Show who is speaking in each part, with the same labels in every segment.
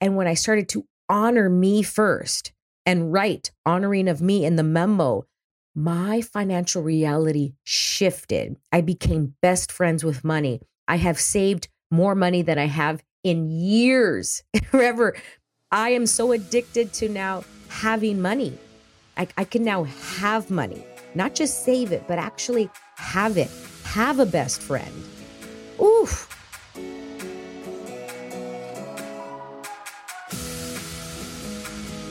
Speaker 1: And when I started to honor me first and write honoring of me in the memo, my financial reality shifted. I became best friends with money. I have saved more money than I have in years. Forever. I am so addicted to now having money. I, I can now have money, not just save it, but actually have it, have a best friend. Oof.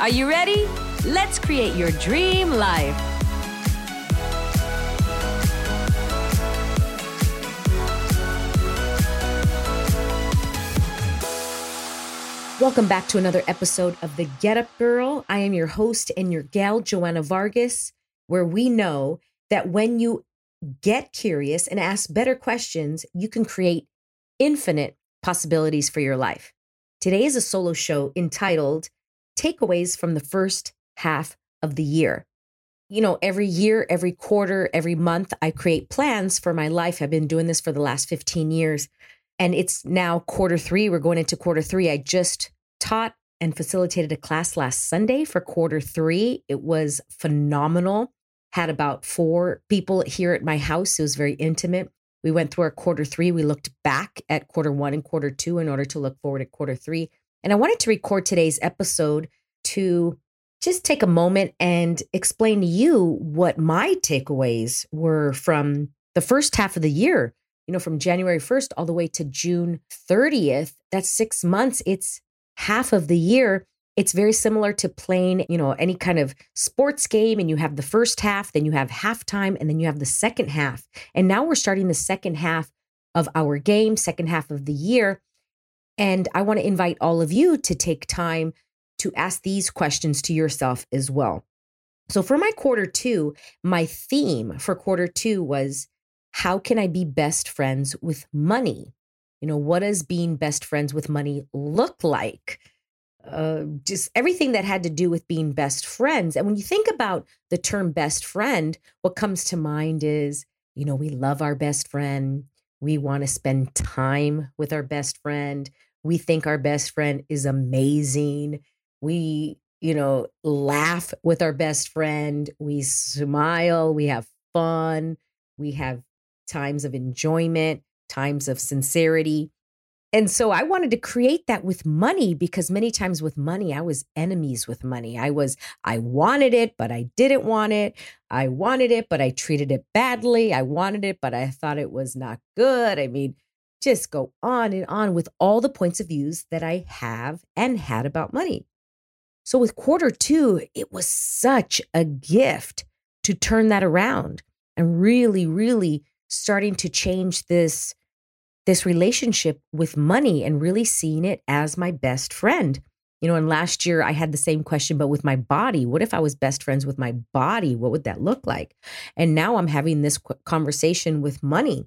Speaker 2: Are you ready? Let's create your dream life.
Speaker 1: Welcome back to another episode of The Get Up Girl. I am your host and your gal, Joanna Vargas, where we know that when you get curious and ask better questions, you can create infinite possibilities for your life. Today is a solo show entitled Takeaways from the First Half of the Year. You know, every year, every quarter, every month, I create plans for my life. I've been doing this for the last 15 years and it's now quarter three. We're going into quarter three. I just taught and facilitated a class last Sunday for quarter three. It was phenomenal. Had about four people here at my house. It was very intimate. We went through our quarter three. We looked back at quarter one and quarter two in order to look forward at quarter three. And I wanted to record today's episode to just take a moment and explain to you what my takeaways were from the first half of the year you know, from January 1st all the way to June 30th, that's six months. It's half of the year. It's very similar to playing, you know, any kind of sports game. And you have the first half, then you have halftime, and then you have the second half. And now we're starting the second half of our game, second half of the year. And I want to invite all of you to take time to ask these questions to yourself as well. So for my quarter two, my theme for quarter two was how can I be best friends with money? You know, what does being best friends with money look like? Uh, just everything that had to do with being best friends. And when you think about the term best friend, what comes to mind is, you know, we love our best friend. We want to spend time with our best friend. We think our best friend is amazing. We, you know, laugh with our best friend. We smile. We have fun. We have times of enjoyment, times of sincerity. And so I wanted to create that with money because many times with money, I was enemies with money. I was, I wanted it, but I didn't want it. I wanted it, but I treated it badly. I wanted it, but I thought it was not good. I mean, just go on and on with all the points of views that I have and had about money. So with quarter two, it was such a gift to turn that around and really, really starting to change this this relationship with money and really seeing it as my best friend. You know, and last year I had the same question, but with my body. What if I was best friends with my body? What would that look like? And now I'm having this conversation with money.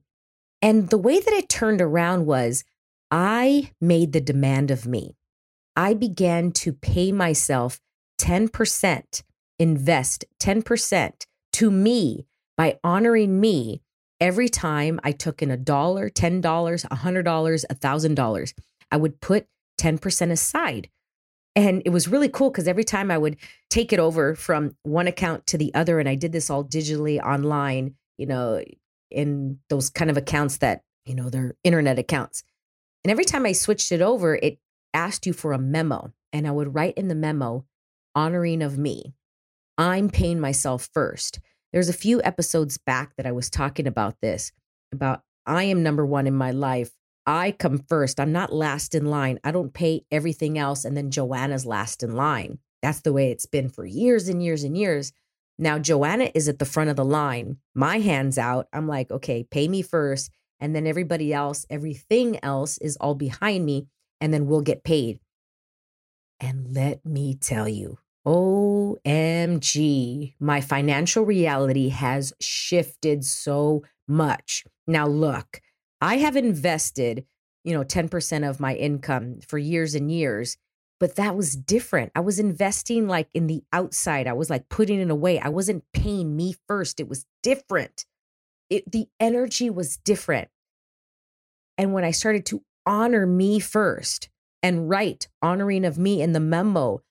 Speaker 1: And the way that it turned around was I made the demand of me. I began to pay myself 10%, invest 10% to me by honoring me every time I took in a dollar, $10, a $100, a $1,000, I would put 10% aside. And it was really cool because every time I would take it over from one account to the other, and I did this all digitally online, you know, in those kind of accounts that, you know, they're internet accounts. And every time I switched it over, it asked you for a memo. And I would write in the memo, honoring of me. I'm paying myself first. There's a few episodes back that I was talking about this about I am number one in my life. I come first. I'm not last in line. I don't pay everything else. And then Joanna's last in line. That's the way it's been for years and years and years. Now, Joanna is at the front of the line. My hand's out. I'm like, okay, pay me first. And then everybody else, everything else is all behind me. And then we'll get paid. And let me tell you, OMG, my financial reality has shifted so much. Now, look, I have invested, you know, 10% of my income for years and years, but that was different. I was investing like in the outside. I was like putting it away. I wasn't paying me first. It was different. It, the energy was different. And when I started to honor me first and write honoring of me in the memo,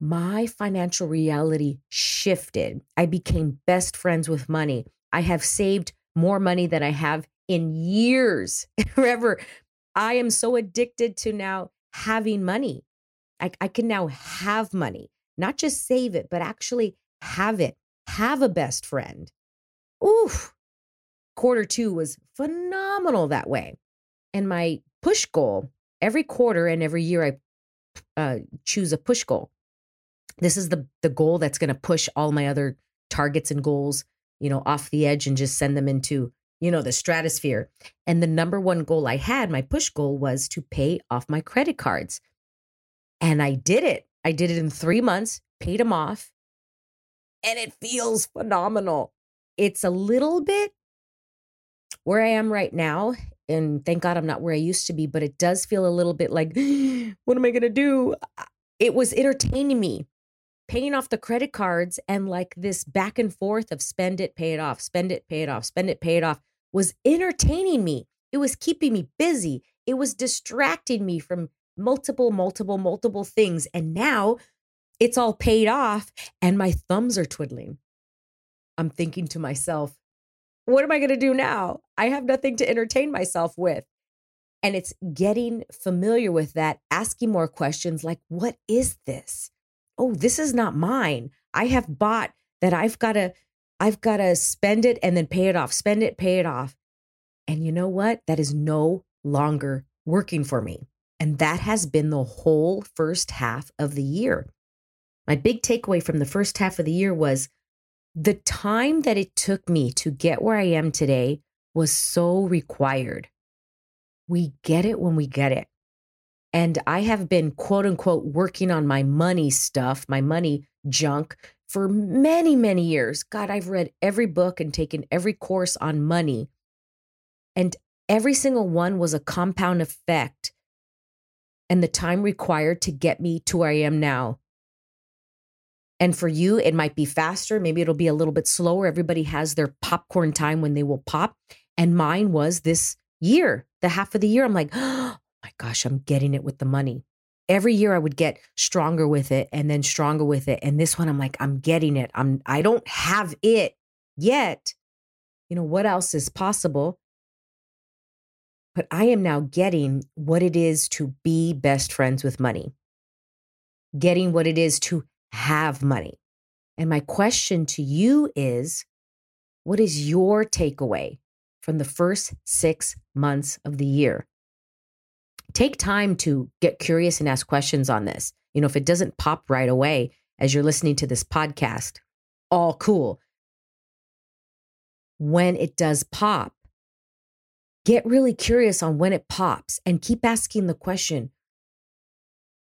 Speaker 1: my financial reality shifted. I became best friends with money. I have saved more money than I have in years. Forever. I am so addicted to now having money. I, I can now have money, not just save it, but actually have it, have a best friend. Oof. Quarter two was phenomenal that way. And my push goal every quarter and every year, I uh, choose a push goal. This is the the goal that's going to push all my other targets and goals, you know, off the edge and just send them into you know, the stratosphere. And the number one goal I had, my push goal was to pay off my credit cards. And I did it. I did it in three months, paid them off, and it feels phenomenal. It's a little bit where I am right now. And thank God I'm not where I used to be, but it does feel a little bit like, what am I going to do? It was entertaining me paying off the credit cards and like this back and forth of spend it, pay it off, spend it, pay it off, spend it, pay it off was entertaining me. It was keeping me busy. It was distracting me from multiple, multiple, multiple things. And now it's all paid off and my thumbs are twiddling. I'm thinking to myself, what am I going to do now? I have nothing to entertain myself with. And it's getting familiar with that, asking more questions like, what is this? Oh, this is not mine. I have bought that I've got to I've got to spend it and then pay it off, spend it, pay it off. And you know what? That is no longer working for me. And that has been the whole first half of the year. My big takeaway from the first half of the year was the time that it took me to get where I am today was so required. We get it when we get it. And I have been quote unquote working on my money stuff, my money junk for many, many years. God, I've read every book and taken every course on money. And every single one was a compound effect and the time required to get me to where I am now. And for you, it might be faster. Maybe it'll be a little bit slower. Everybody has their popcorn time when they will pop. And mine was this year, the half of the year. I'm like, oh my gosh, I'm getting it with the money every year I would get stronger with it and then stronger with it. And this one, I'm like, I'm getting it. I'm, I don't have it yet. You know, what else is possible? But I am now getting what it is to be best friends with money, getting what it is to have money. And my question to you is what is your takeaway from the first six months of the year? take time to get curious and ask questions on this. You know, if it doesn't pop right away as you're listening to this podcast, all cool. When it does pop, get really curious on when it pops and keep asking the question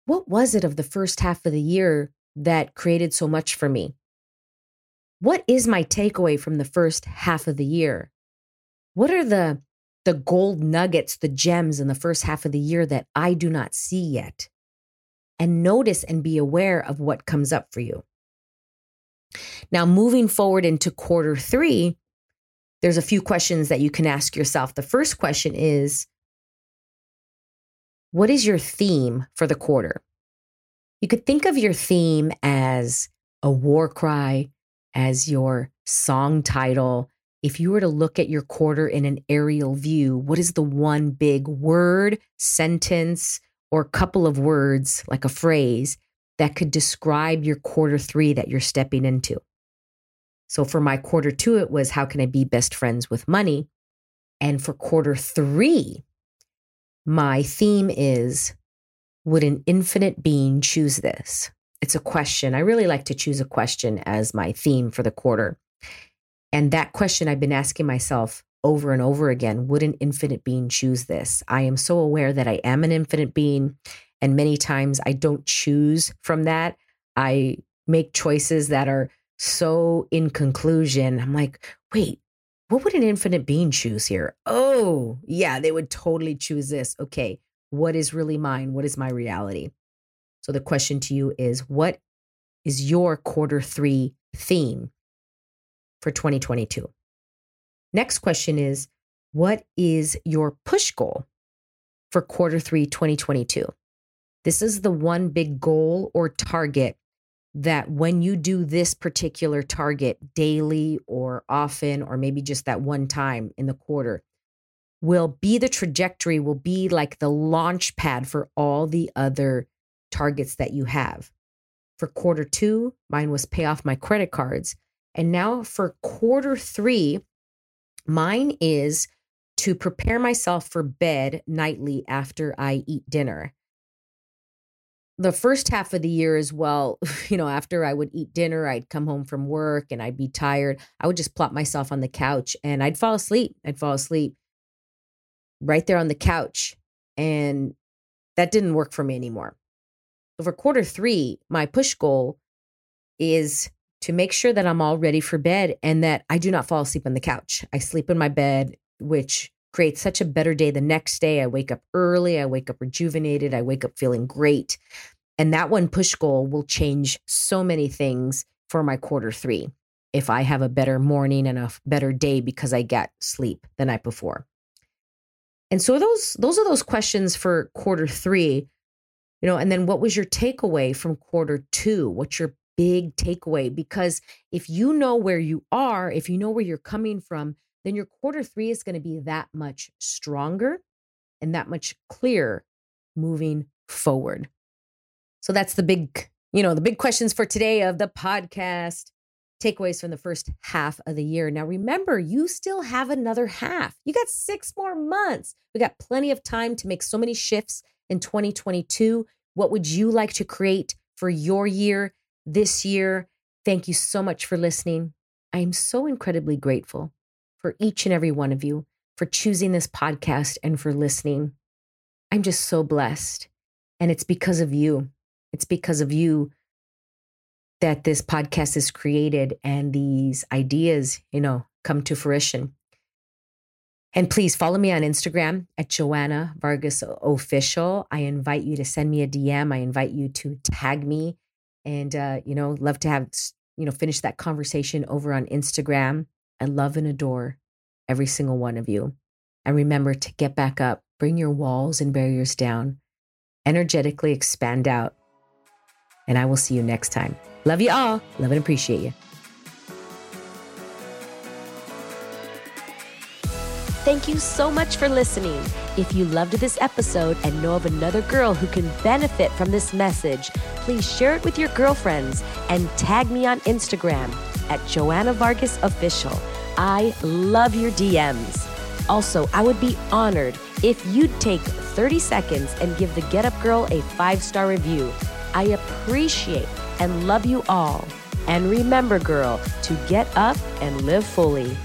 Speaker 1: what was it of the first half of the year that created so much for me? What is my takeaway from the first half of the year? What are the the gold nuggets, the gems in the first half of the year that I do not see yet. And notice and be aware of what comes up for you. Now, moving forward into quarter three, there's a few questions that you can ask yourself. The first question is What is your theme for the quarter? You could think of your theme as a war cry, as your song title, if you were to look at your quarter in an aerial view, what is the one big word, sentence, or couple of words, like a phrase, that could describe your quarter three that you're stepping into? So for my quarter two, it was how can I be best friends with money? And for quarter three, my theme is would an infinite being choose this? It's a question. I really like to choose a question as my theme for the quarter. And that question I've been asking myself over and over again would an infinite being choose this? I am so aware that I am an infinite being And many times I don't choose from that. I make choices that are so in conclusion. I'm like, wait, what would an infinite being choose here? Oh, yeah, they would totally choose this. Okay, what is really mine? What is my reality? So the question to you is what is your quarter three theme for 2022? Next question is what is your push goal for quarter three 2022? This is the one big goal or target that when you do this particular target daily or often, or maybe just that one time in the quarter, will be the trajectory, will be like the launch pad for all the other targets that you have. For quarter two, mine was pay off my credit cards. And now for quarter three, mine is to prepare myself for bed nightly after I eat dinner. The first half of the year as well, you know, after I would eat dinner, I'd come home from work and I'd be tired. I would just plop myself on the couch and I'd fall asleep. I'd fall asleep right there on the couch. And that didn't work for me anymore. So for quarter three, my push goal is to make sure that I'm all ready for bed and that I do not fall asleep on the couch. I sleep in my bed, which creates such a better day the next day. I wake up early, I wake up rejuvenated, I wake up feeling great. And that one push goal will change so many things for my quarter three if I have a better morning and a better day because I get sleep the night before. And so those those are those questions for quarter 3. You know, and then what was your takeaway from quarter 2? What's your big takeaway because if you know where you are, if you know where you're coming from, then your quarter 3 is going to be that much stronger and that much clearer moving forward. So that's the big, you know, the big questions for today of the podcast takeaways from the first half of the year. Now, remember, you still have another half. You got six more months. We got plenty of time to make so many shifts in 2022. What would you like to create for your year this year? Thank you so much for listening. I am so incredibly grateful for each and every one of you for choosing this podcast and for listening. I'm just so blessed. And it's because of you. It's because of you that this podcast is created and these ideas, you know, come to fruition. And please follow me on Instagram at Joanna Vargas Official. I invite you to send me a DM. I invite you to tag me and, uh, you know, love to have, you know, finish that conversation over on Instagram. I love and adore every single one of you. And remember to get back up, bring your walls and barriers down, energetically expand out. And I will see you next time. Love you all. Love and appreciate you.
Speaker 2: Thank you so much for listening. If you loved this episode and know of another girl who can benefit from this message, please share it with your girlfriends and tag me on Instagram at Joanna Vargas Official. I love your DMs. Also, I would be honored if you'd take 30 seconds and give the Get Up Girl a five star review. I appreciate and love you all. And remember, girl, to get up and live fully.